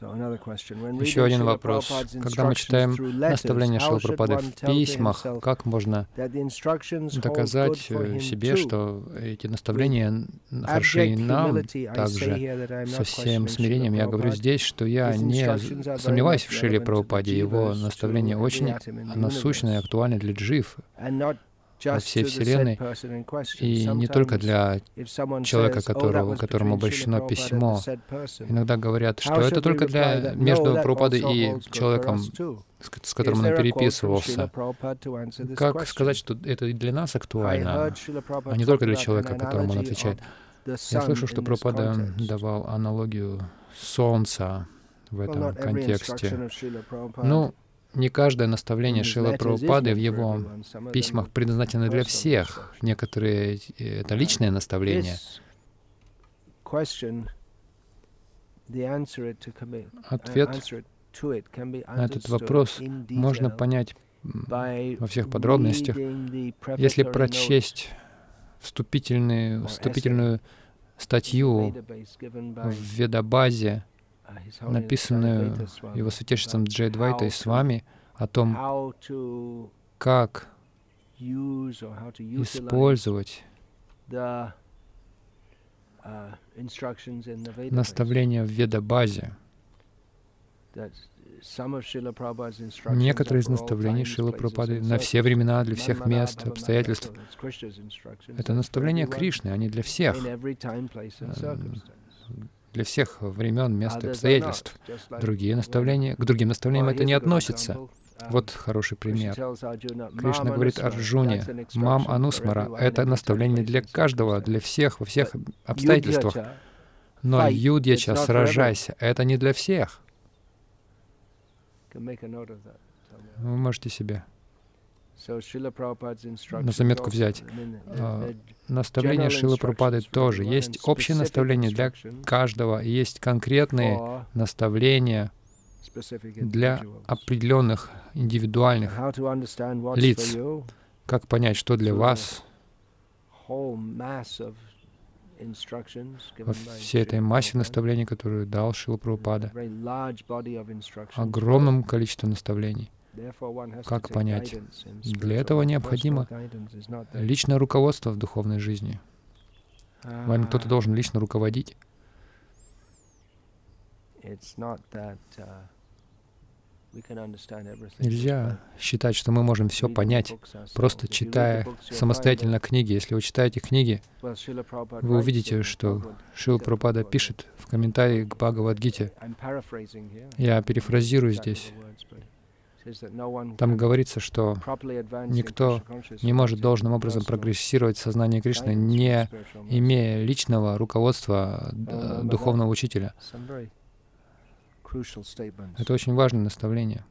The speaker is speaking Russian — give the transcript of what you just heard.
Еще один вопрос. Когда мы читаем наставления Шилапрапады в письмах, как можно доказать э, себе, что эти наставления хороши и нам также? Со всем смирением я говорю здесь, что я не сомневаюсь в Шиле Прабхупаде. Его наставления очень насущны и актуальны для джив во всей Вселенной, и не только для человека, которого, которому обращено письмо. Иногда говорят, что это только для между Прабхупадой и человеком, с которым он переписывался. Как сказать, что это и для нас актуально, а не только для человека, которому он отвечает? Я слышу, что Прабхупада давал аналогию Солнца в этом контексте. Ну, не каждое наставление Шила Прабхупады в его письмах предназначено для всех. Некоторые — это личное наставление. Ответ на этот вопрос можно понять во всех подробностях, если прочесть вступительную, вступительную статью в Ведабазе, написанную его святейшеством Джей Двайтой с вами о том, как использовать наставления в Веда-базе. Некоторые из наставлений Шила Прабхупады на все времена, для всех мест, обстоятельств. Это наставления Кришны, они для всех для всех времен, мест и обстоятельств. Другие наставления, к другим наставлениям это не относится. Вот хороший пример. Кришна говорит Арджуне, «Мам Анусмара» — это наставление для каждого, для всех, во всех обстоятельствах. Но Юдьяча, сражайся, это не для всех. Вы можете себе на заметку взять. А, наставление Шилы Прабхупады тоже. Есть общее наставление для каждого, есть конкретные наставления для определенных индивидуальных лиц. Как понять, что для вас во всей этой массе наставлений, которую дал Шила Прабхупада, огромном количестве наставлений. Как понять? Для этого необходимо личное руководство в духовной жизни. Вами кто-то должен лично руководить. Нельзя считать, что мы можем все понять, просто читая самостоятельно книги. Если вы читаете книги, вы увидите, что Шил Прабхупада пишет в комментарии к Бхагавадгите. Я перефразирую здесь. Там говорится, что никто не может должным образом прогрессировать в сознании Кришны, не имея личного руководства духовного учителя. Это очень важное наставление.